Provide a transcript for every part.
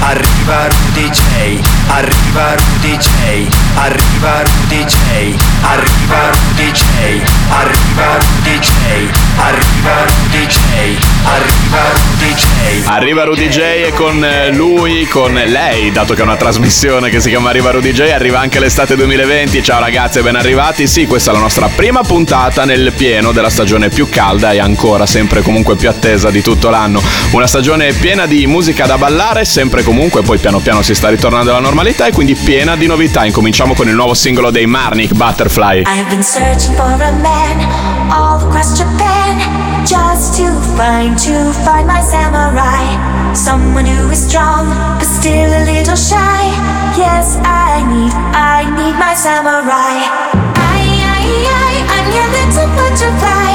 Arriva Rudy J. Arriva Rudy J. Arriva Rudy J. Arriva Rudy J. Arriva Rudy J. Arriva Rudy J. Arriva Rudy J. Arriva Rudy J e con eh, lui, con lei, dato che è una trasmissione che si chiama Arriva Rudy J, arriva anche l'estate 2020. Ciao ragazzi ben arrivati. Sì, questa è la nostra prima puntata nel pieno della stagione più calda e ancora sempre comunque più attesa di tutto l'anno. Una stagione piena di musica da ballare, sempre comunque, poi piano piano si sta ritornando alla normalità e quindi piena di novità. Incominciamo con il nuovo singolo dei Marnik, Butterfly. I've been searching for a man all across Japan just to find to find my samurai, someone who is strong but still a little shy. Yes, I need I need my samurai. I I I I'm your little butterfly,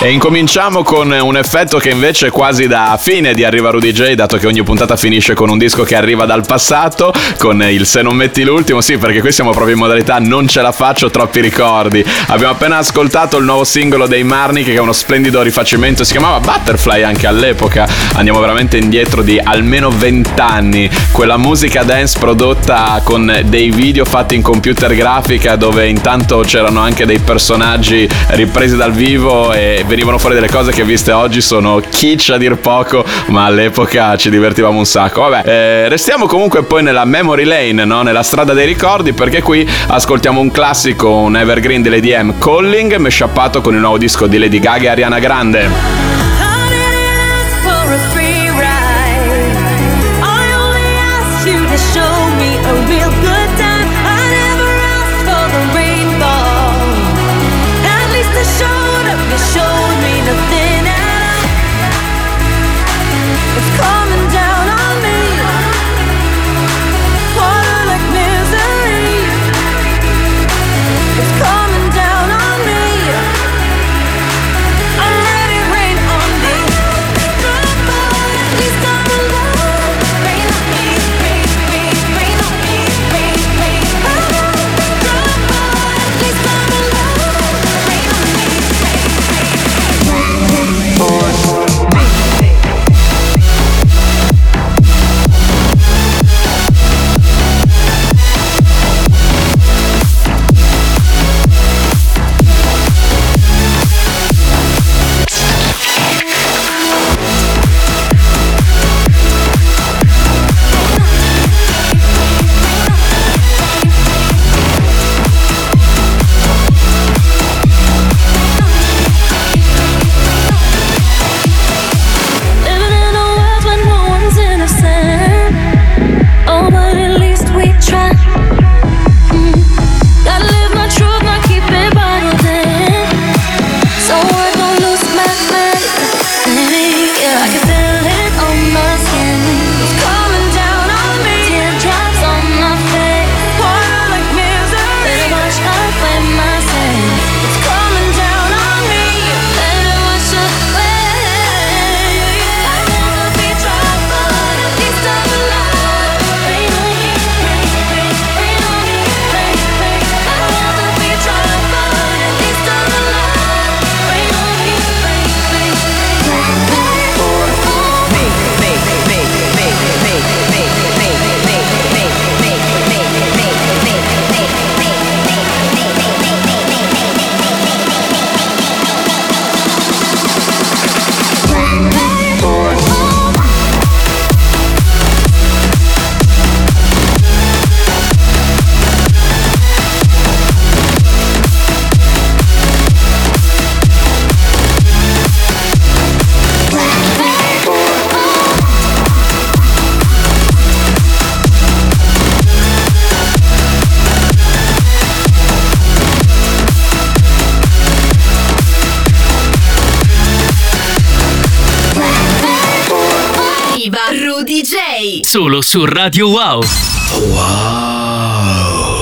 E incominciamo con un effetto che invece è quasi da fine di Arriva Rudy J, dato che ogni puntata finisce con un disco che arriva dal passato, con il Se non metti l'ultimo, sì, perché qui siamo proprio in modalità non ce la faccio, troppi ricordi. Abbiamo appena ascoltato il nuovo singolo dei Marnik, che è uno splendido rifacimento, si chiamava Butterfly anche all'epoca, andiamo veramente indietro di almeno 20 anni, quella musica dance prodotta con dei video fatti in computer grafica dove intanto c'erano anche dei personaggi ripresi dal vivo e venivano fuori delle cose che viste oggi sono kitsch a dir poco, ma all'epoca ci divertivamo un sacco. Vabbè, eh, restiamo comunque poi nella memory lane, no? nella strada dei ricordi, perché qui ascoltiamo un classico, un evergreen di Lady M, Calling, meshappato con il nuovo disco di Lady Gaga e Ariana Grande. Coming Solo su Radio Wow.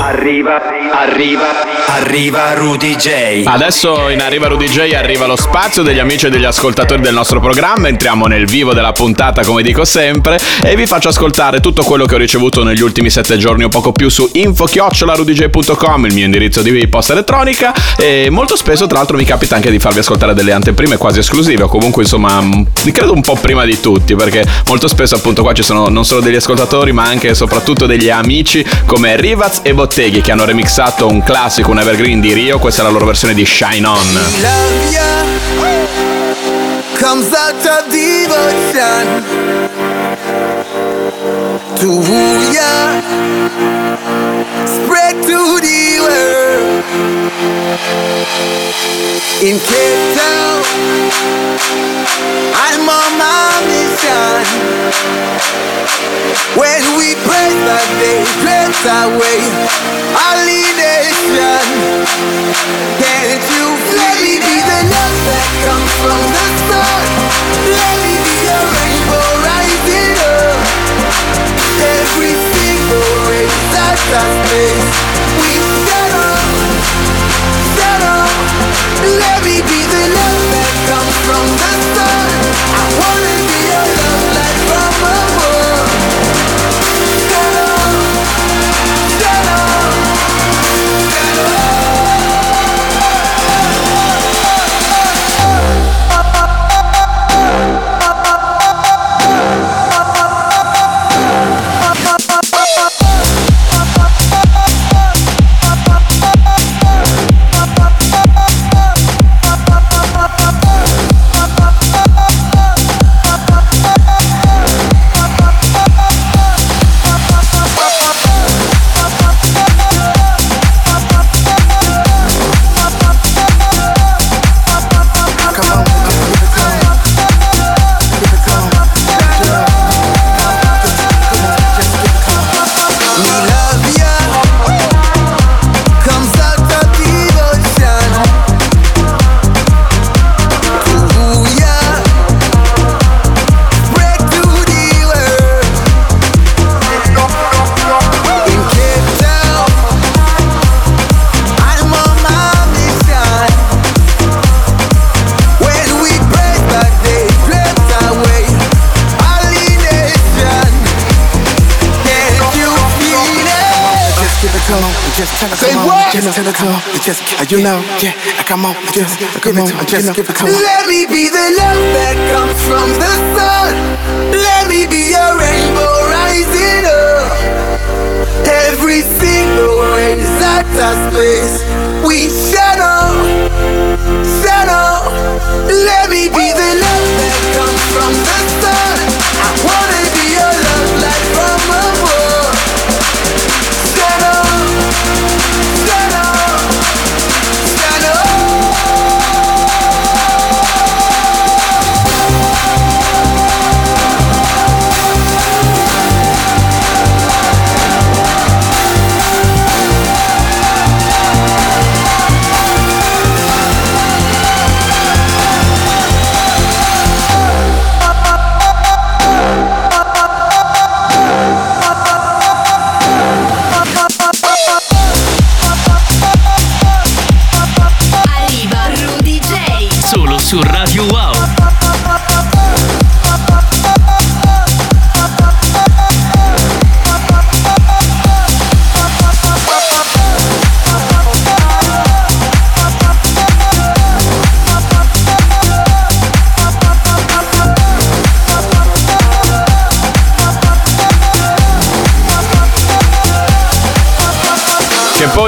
Arriva, arriva, arriva Rudy J. Adesso in Arriva Rudy J arriva lo spazio degli amici e degli ascoltatori del nostro programma, entriamo nel vivo della puntata come dico sempre e vi faccio ascoltare tutto quello che ho ricevuto negli ultimi sette giorni o poco più su info-rudyj.com, il mio indirizzo di posta elettronica e molto spesso tra l'altro mi capita anche di farvi ascoltare delle anteprime quasi esclusive o comunque insomma credo un po' prima di tutti perché molto spesso appunto qua ci sono non solo degli ascoltatori ma anche e soprattutto degli amici come Rivaz e Botteghi che hanno remixato un classico, un evergreen di Rio, questa è la loro versione di Shine On. Comes out of devotion to woo ya, spread to the. In Cape Town, I'm on my mission. When we praise that they drift away our nation. Can't you let me be the love that comes from the sun? Let me be a rainbow rising up. Every single race that I face, we from the just uh, you know, yeah, uh, come on, just give it to 'em, just it to 'em. Let me be the love that comes from the sun. Let me be a rainbow rising up. Every single race that I space, we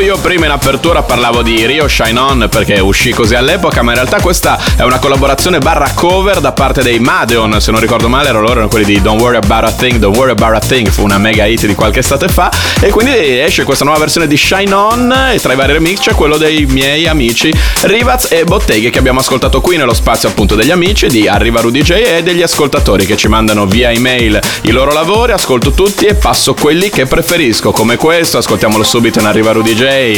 Che poi io prima in apertura parlavo di Rio Shine On perché uscì così all'epoca, ma in realtà questa è una collaborazione barra cover da parte dei Madeon, se non ricordo male erano loro, erano quelli di Don't Worry About a Thing, Don't Worry About a Thing, fu una mega hit di qualche estate fa. E quindi esce questa nuova versione di Shine On e tra i vari remix c'è quello dei miei amici Rivaz e Botteghe che abbiamo ascoltato qui nello spazio appunto degli amici di Arriva Rudy J e degli ascoltatori che ci mandano via email i loro lavori, ascolto tutti e passo quelli che preferisco. Come questo, ascoltiamolo subito in Arriva Rudy J.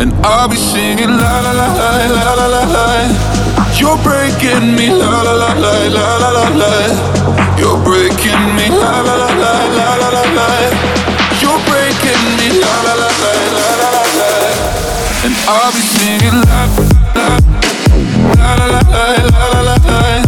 And I'll be singing la la la la la la la la. You're breaking me la la la la la la la la. You're breaking me la la la la la la la la. You're breaking me la la la la la la la la. And I'll be singing la la la la la la la la la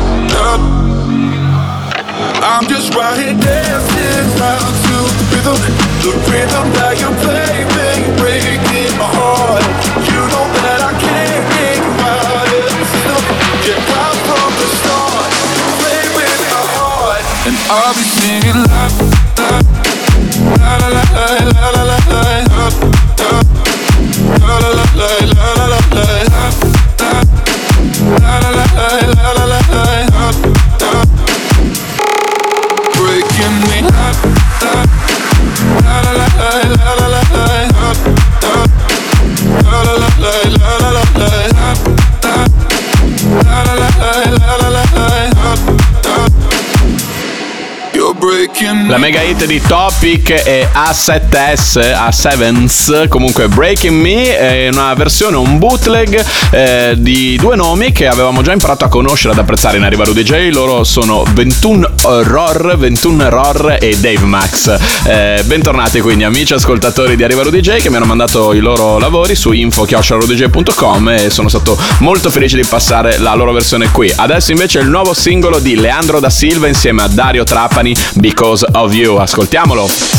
I'm just right here dancing round mega hit di Topic è A7S, A7s, comunque Breaking Me è una versione, un bootleg eh, di due nomi che avevamo già imparato a conoscere, ad apprezzare in Arriva Rudy J. Loro sono 21 Ror, 21 Ror e Dave Max. Eh, bentornati quindi amici ascoltatori di Arriva Rudy J che mi hanno mandato i loro lavori su info.rudyj.com e sono stato molto felice di passare la loro versione qui. Adesso invece il nuovo singolo di Leandro da Silva insieme a Dario Trapani, Because of You. You. Ascoltiamolo.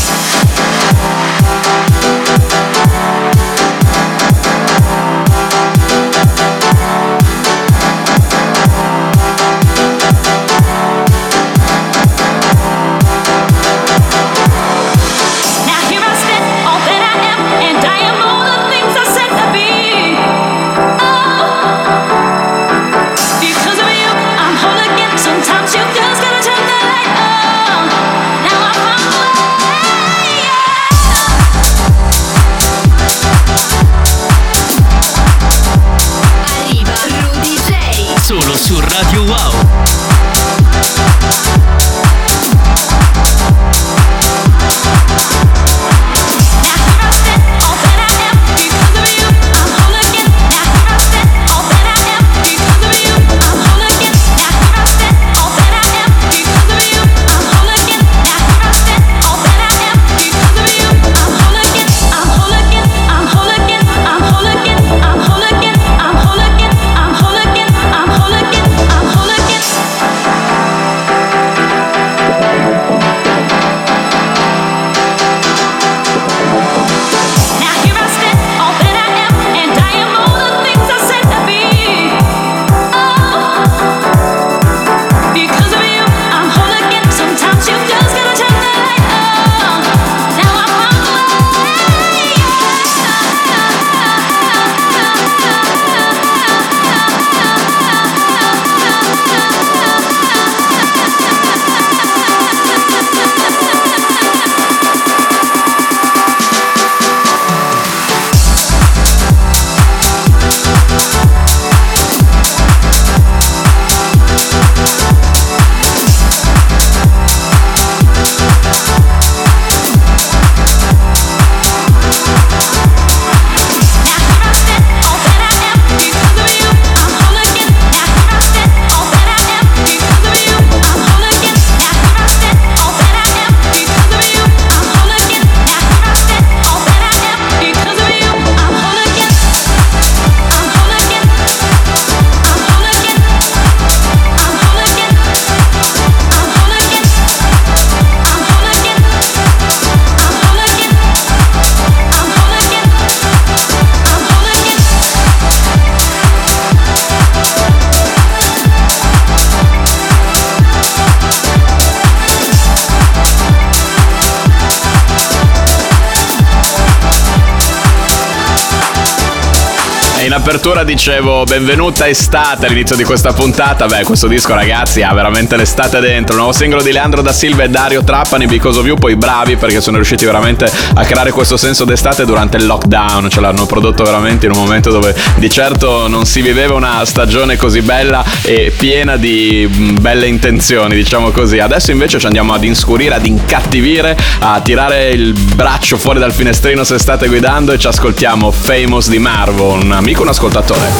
In apertura dicevo benvenuta estate all'inizio di questa puntata. Beh, questo disco ragazzi ha veramente l'estate dentro. nuovo singolo di Leandro da Silva e Dario Trapani, Because of You, poi bravi perché sono riusciti veramente a creare questo senso d'estate durante il lockdown. Ce l'hanno prodotto veramente in un momento dove di certo non si viveva una stagione così bella e piena di mm, belle intenzioni, diciamo così. Adesso invece ci andiamo ad inscurire, ad incattivire, a tirare il braccio fuori dal finestrino se state guidando e ci ascoltiamo Famous di Marvo, un amico, un ascoltatore.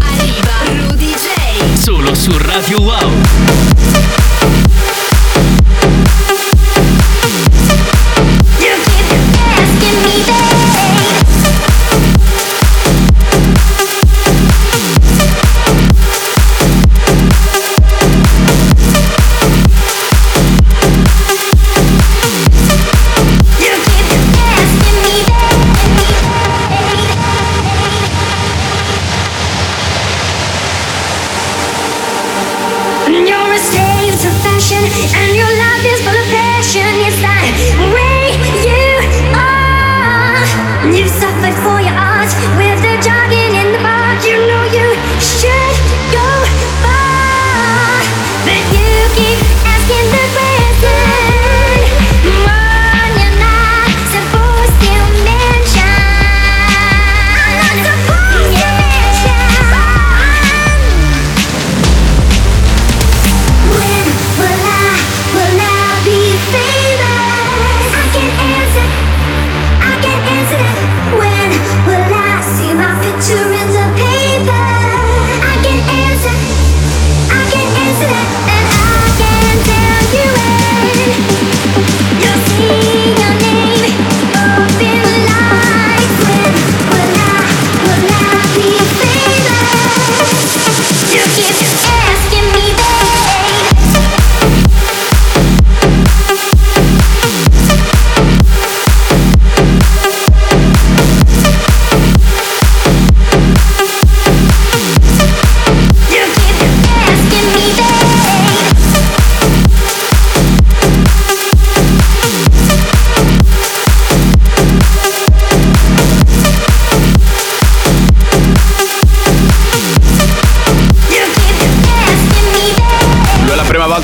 Arriva Rudy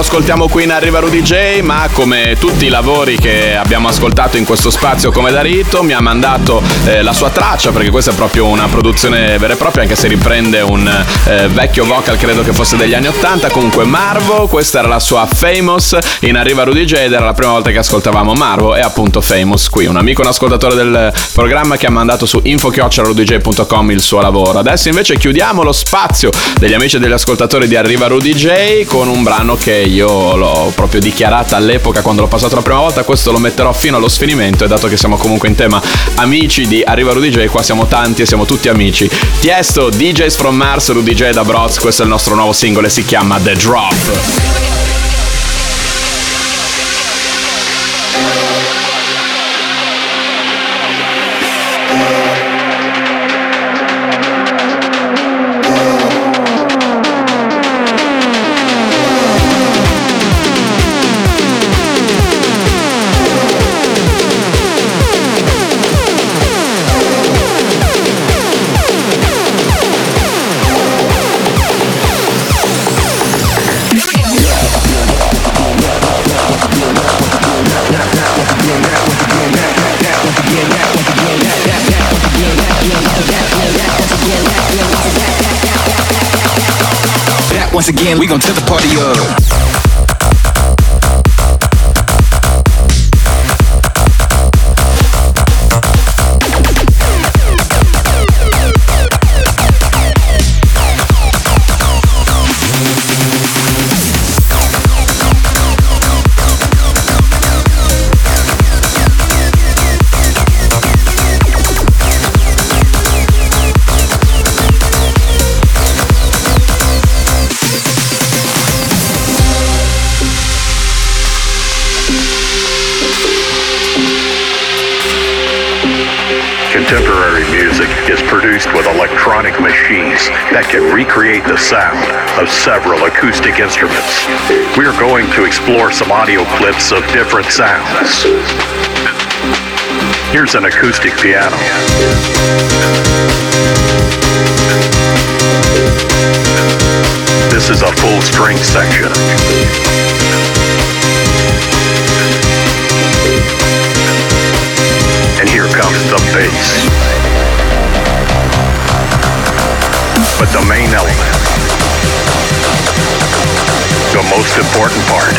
lo ascoltiamo qui in Arriva Rudy J, ma come tutti i lavori che abbiamo ascoltato in questo spazio come da rito, mi ha mandato eh, la sua traccia, perché questa è proprio una produzione vera e propria, anche se riprende un eh, vecchio vocal, credo che fosse degli anni 80. Comunque Marvo, questa era la sua Famous in Arriva Rudy J ed era la prima volta che ascoltavamo Marvo e appunto Famous qui. Un amico, un ascoltatore del programma che ha mandato su info.rudyj.com il suo lavoro. Adesso invece chiudiamo lo spazio degli amici e degli ascoltatori di Arriva Rudy J con un brano che io l'ho proprio dichiarata all'epoca quando l'ho passato la prima volta. Questo lo metterò fino allo sfinimento e dato che siamo comunque in tema amici di Arriva Rudy J, qua siamo tanti e siamo tutti amici. Tiesto, DJs from Mars, Rudy J da Broz, questo è il nostro nuovo singolo e si chiama The Drop. Back once again, we gon' tip the party up. Music is produced with electronic machines that can recreate the sound of several acoustic instruments. We are going to explore some audio clips of different sounds. Here's an acoustic piano. This is a full string section. And here comes the bass. But the main element, the most important part,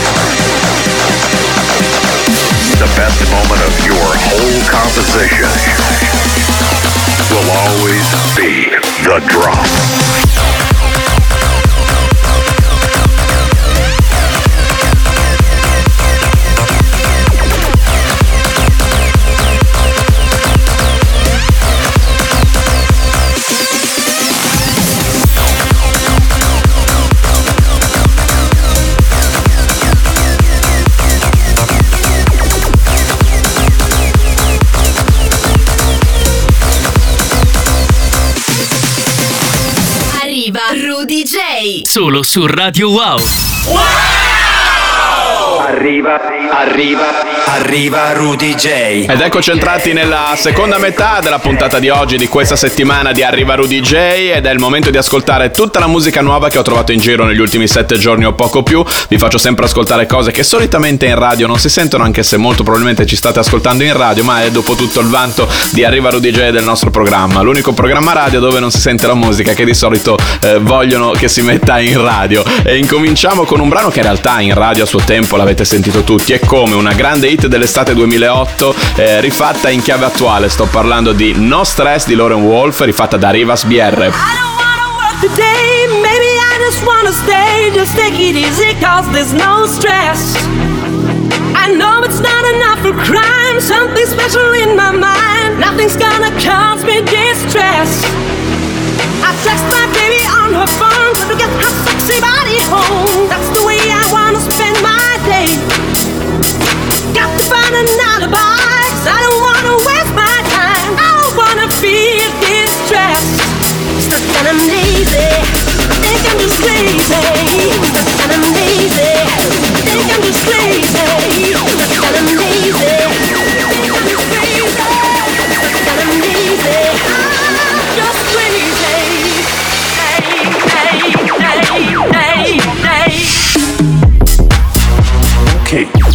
the best moment of your whole composition will always be the drop. Solo su Radio Wow. Arriva, arriva, arriva Rudy J. Ed eccoci entrati nella seconda metà della puntata di oggi di questa settimana di Arriva Rudy J ed è il momento di ascoltare tutta la musica nuova che ho trovato in giro negli ultimi sette giorni o poco più. Vi faccio sempre ascoltare cose che solitamente in radio non si sentono anche se molto probabilmente ci state ascoltando in radio, ma è dopo tutto il vanto di Arriva Rudy J del nostro programma, l'unico programma radio dove non si sente la musica che di solito eh, vogliono che si metta in radio. E incominciamo con un brano che in realtà in radio a suo tempo l'avete sentito tutti, è come una grande hit dell'estate 2008 eh, rifatta in chiave attuale, sto parlando di No Stress di Lauren Wolf rifatta da Rivas BR. I just just know it's not enough for crime, something special in my mind. Nothing's gonna cause me distress. I text my baby on her phone, but to get her sexy body home. That's the way I wanna spend my Got to find an alibi, I don't wanna waste my time. I don't wanna I'm lazy. Think I'm just crazy. I'm lazy. Think I'm just crazy. Stuck I'm lazy. Okay.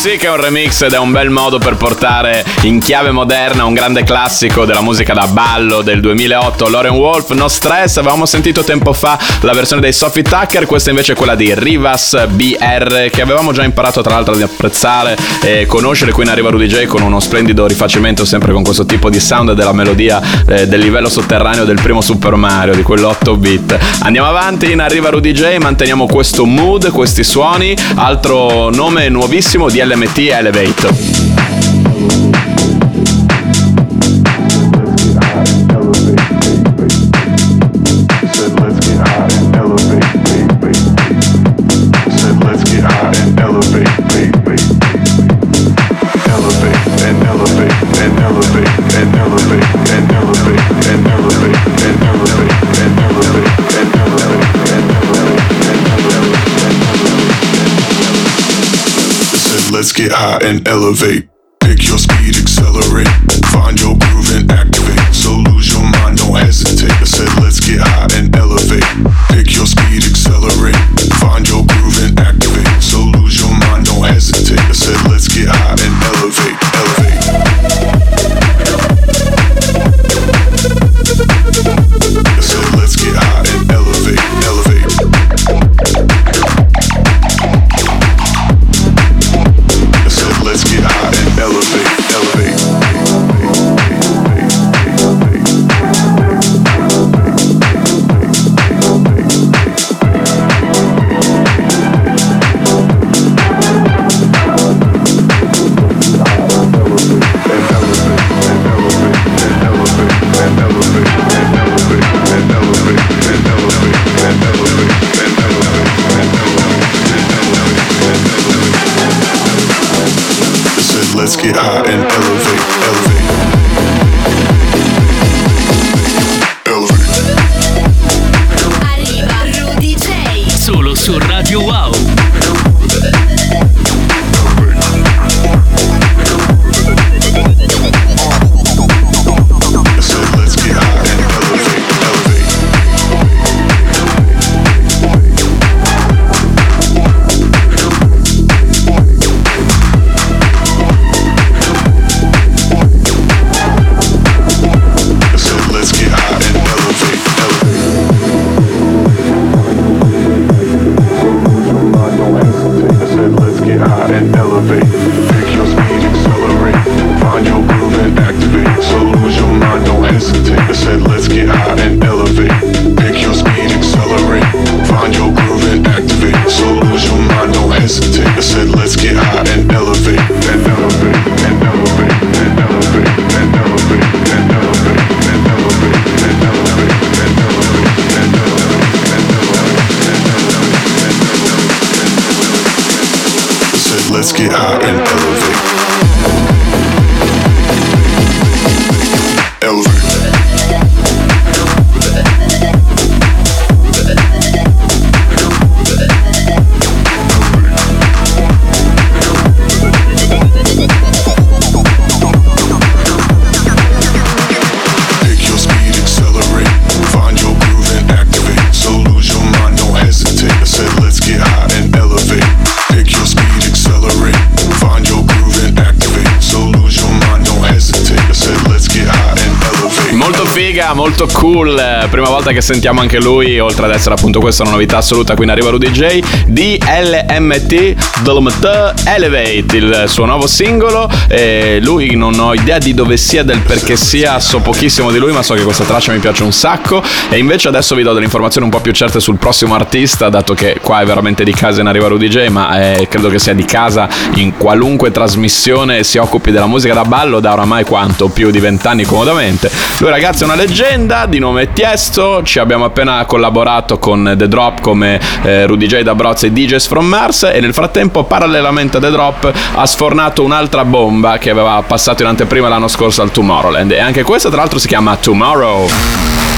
Sì che è un remix ed è un bel modo per portare in chiave moderna un grande classico della musica da ballo del 2008, Lauren Wolf, No Stress. Avevamo sentito tempo fa la versione dei Sophie Tucker, questa invece è quella di Rivas BR che avevamo già imparato tra l'altro ad apprezzare e conoscere. Qui in arriva Rudy J con uno splendido rifacimento sempre con questo tipo di sound della melodia eh, del livello sotterraneo del primo Super Mario, di quell'8 bit. Andiamo avanti, in arriva Rudy J, manteniamo questo mood, questi suoni, altro nome nuovissimo di LMT Elevate. High and elevate. Pick your speed, accelerate. Find your groove and activate. So lose your mind, don't hesitate. I said, let's get high and elevate. Pick your speed, accelerate. Find your groove and activate. So lose your mind, don't hesitate. I said, let's get high and elevate. Elevate. Let's get high and elevate. Elevate. Get molto cool. eh, Prima volta che sentiamo anche lui, oltre ad essere appunto questa una novità assoluta, qui in arriva Rudy J. DLMT DLMT Elevate, il suo nuovo singolo. E lui non ho idea di dove sia, del perché sia, so pochissimo di lui, ma so che questa traccia mi piace un sacco. E invece adesso vi do delle informazioni un po' più certe sul prossimo artista, dato che qua è veramente di casa in arriva Rudy J, ma eh, credo che sia di casa in qualunque trasmissione si occupi della musica da ballo da oramai quanto? Più di vent'anni comodamente. Lui ragazzi è una leggenda di nome Tiesto, ci abbiamo appena collaborato con The Drop come eh, Rudy J da Broz e DJs from Mars e nel frattempo parallelamente a The Drop ha sfornato un'altra bomba che aveva passato in anteprima l'anno scorso al Tomorrowland e anche questa tra l'altro si chiama Tomorrow.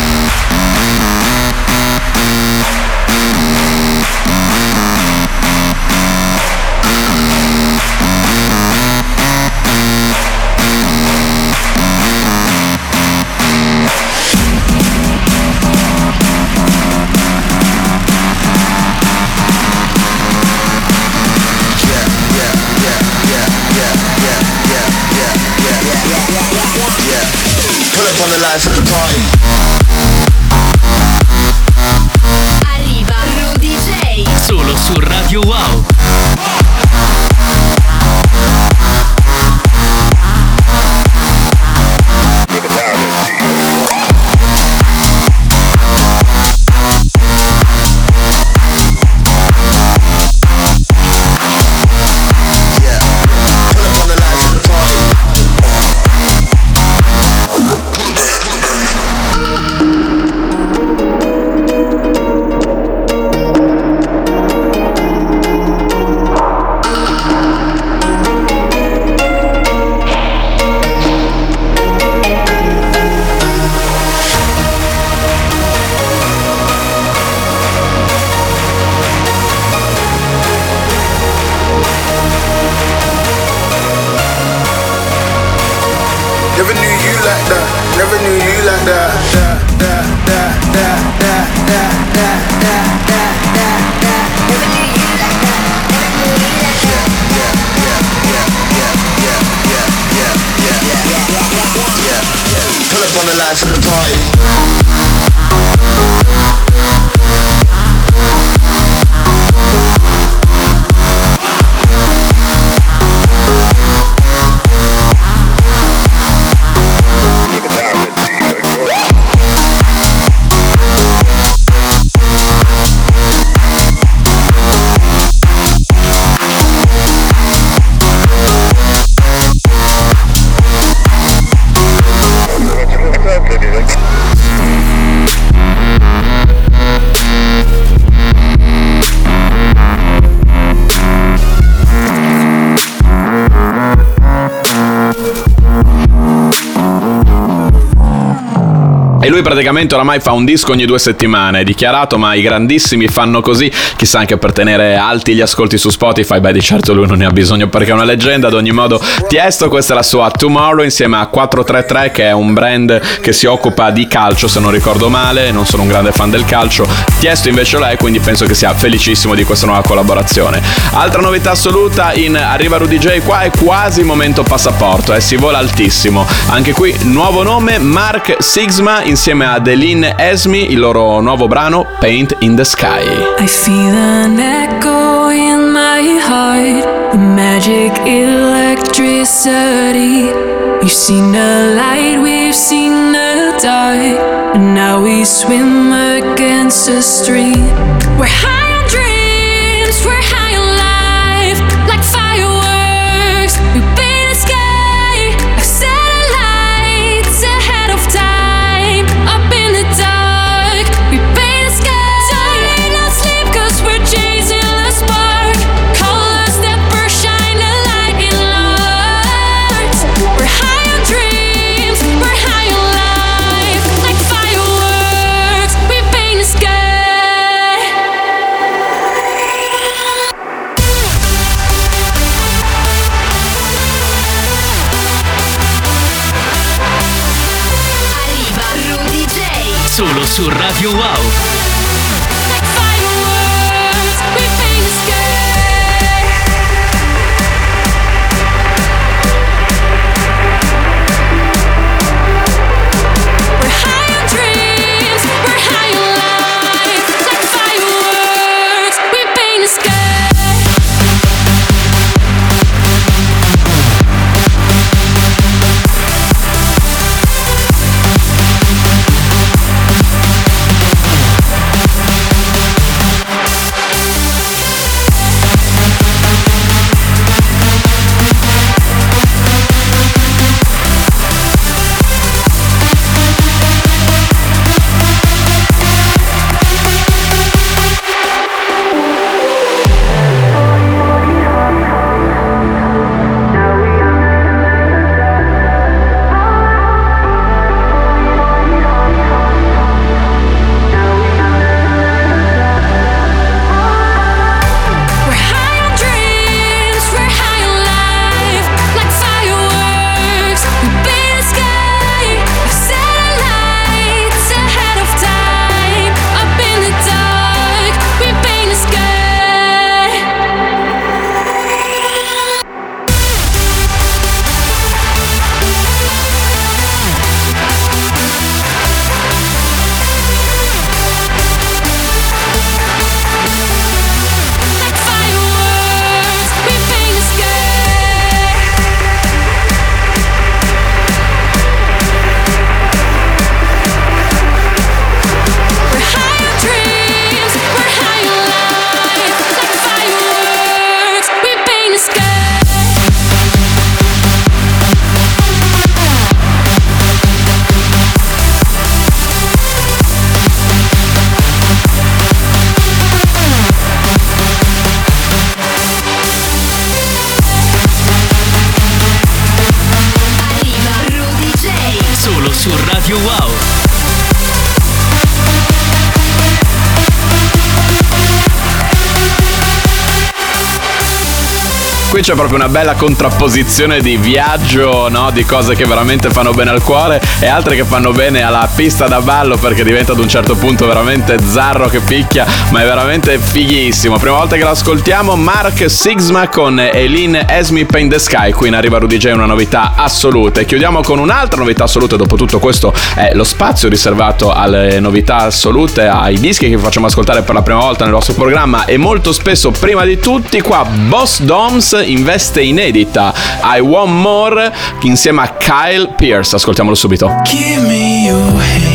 life of the party. Lui praticamente oramai fa un disco ogni due settimane, è dichiarato, ma i grandissimi fanno così, chissà anche per tenere alti gli ascolti su Spotify, beh di certo lui non ne ha bisogno perché è una leggenda, ad ogni modo Tiesto, questa è la sua Tomorrow insieme a 433 che è un brand che si occupa di calcio se non ricordo male, non sono un grande fan del calcio, Tiesto invece lo è, quindi penso che sia felicissimo di questa nuova collaborazione. Altra novità assoluta in Arriva Rudy J, qua è quasi momento passaporto, eh, si vola altissimo, anche qui nuovo nome Mark Sigma insieme a Deline Esmi, il loro nuovo brano Paint in the Sky. I feel an echo in my heart, the magic electricity. You've seen the light, we've seen the dark, and now we swim against the stream. We're high on dreams, we're high Eu out. C'è proprio una bella contrapposizione di viaggio, no? Di cose che veramente fanno bene al cuore e altre che fanno bene alla pista da ballo perché diventa ad un certo punto veramente zarro che picchia, ma è veramente fighissimo. Prima volta che lo ascoltiamo, Mark Sigma con Eileen Esme Paint the Sky. Qui in Arriva Rudy J una novità assoluta. E chiudiamo con un'altra novità assoluta. Dopo tutto questo è lo spazio riservato alle novità assolute, ai dischi che vi facciamo ascoltare per la prima volta nel nostro programma e molto spesso prima di tutti qua Boss Doms in veste inedita. I Want More insieme a Kyle Pierce. Ascoltiamolo subito. Give me your hand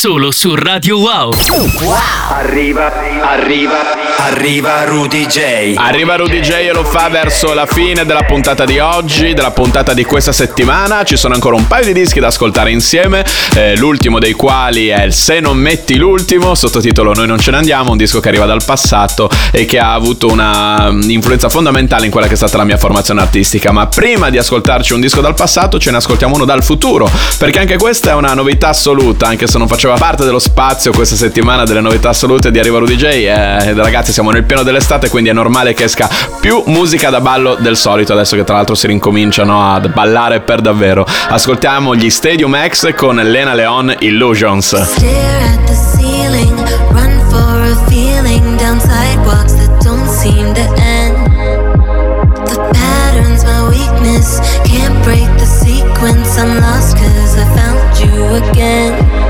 J. Su Radio Wow. Arriva, arriva, arriva Rudy J. Arriva Rudy J e lo fa verso la fine della puntata di oggi, della puntata di questa settimana. Ci sono ancora un paio di dischi da ascoltare insieme, eh, l'ultimo dei quali è il Se non metti l'ultimo, sottotitolo Noi non ce ne andiamo, un disco che arriva dal passato e che ha avuto una mm, influenza fondamentale in quella che è stata la mia formazione artistica. Ma prima di ascoltarci un disco dal passato, ce ne ascoltiamo uno dal futuro, perché anche questa è una novità assoluta, anche se non faceva parte dello spazio questa settimana delle novità assolute di Arriva Rudy J. Eh, ragazzi, siamo nel pieno dell'estate, quindi è normale che esca più musica da ballo del solito, adesso che tra l'altro si rincominciano a ballare per davvero. Ascoltiamo gli Stadium X con Lena Leon Illusions. Break the sequence. I'm lost cause I found you again.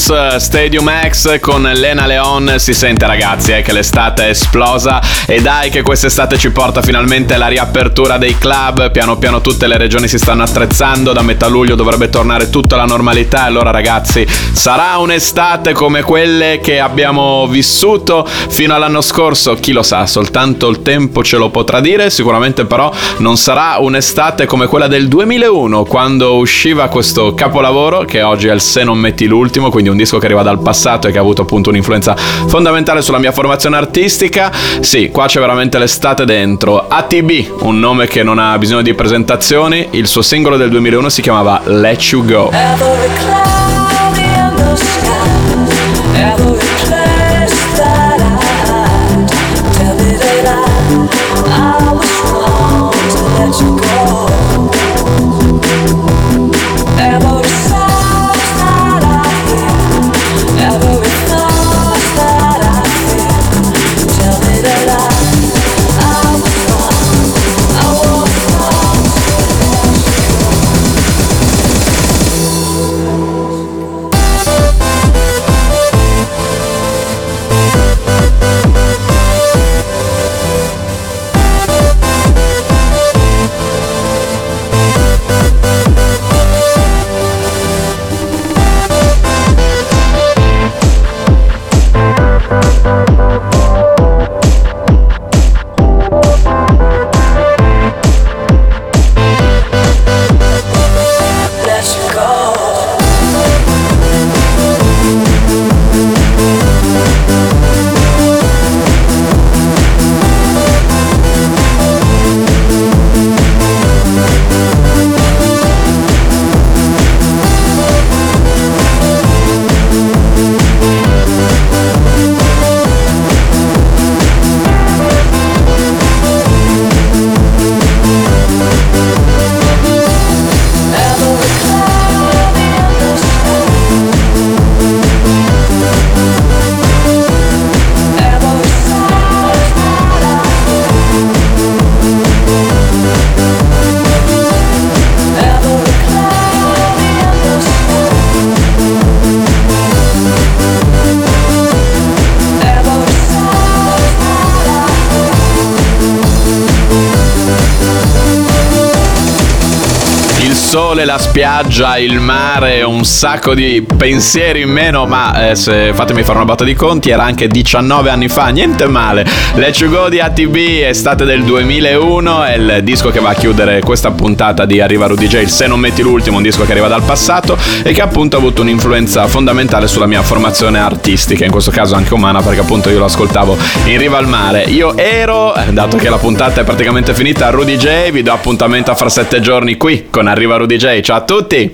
Illusions eh, Stadium X con Lena Leon si sente ragazzi eh, che l'estate è esplosa. E dai che quest'estate ci porta finalmente la riapertura dei club. Piano piano tutte le regioni si stanno attrezzando. Da metà luglio dovrebbe tornare tutta la normalità. Allora ragazzi sarà un'estate come quelle che abbiamo vissuto fino all'anno scorso. Chi lo sa soltanto il tempo ce lo potrà dire. Sicuramente però non sarà un'estate come quella del 2001 quando usciva questo capolavoro che oggi è il Se non metti l'ultimo quindi un disco che arriva dal passato e che ha avuto appunto un'influenza fondamentale sulla mia formazione artistica. Sì qua c'è veramente l'estate dentro. ATB un nome che non ha bisogno di presentazioni. Il suo singolo del 2001 si chiamava Let You Go. Tell I was wrong to let you go. Spiaggia, il mare, un sacco di pensieri in meno, ma eh, se fatemi fare una botta di conti, era anche 19 anni fa, niente male. Let You Go di ATB, estate del 2001, è il disco che va a chiudere questa puntata di Arriva Rudy J, Se non metti l'ultimo, un disco che arriva dal passato e che appunto ha avuto un'influenza fondamentale sulla mia formazione artistica, in questo caso anche umana, perché appunto io lo ascoltavo in riva al mare. Io ero, dato che la puntata è praticamente finita, Rudy J, vi do appuntamento fra sette giorni qui con Arriva Rudy J. Ciao a tutti!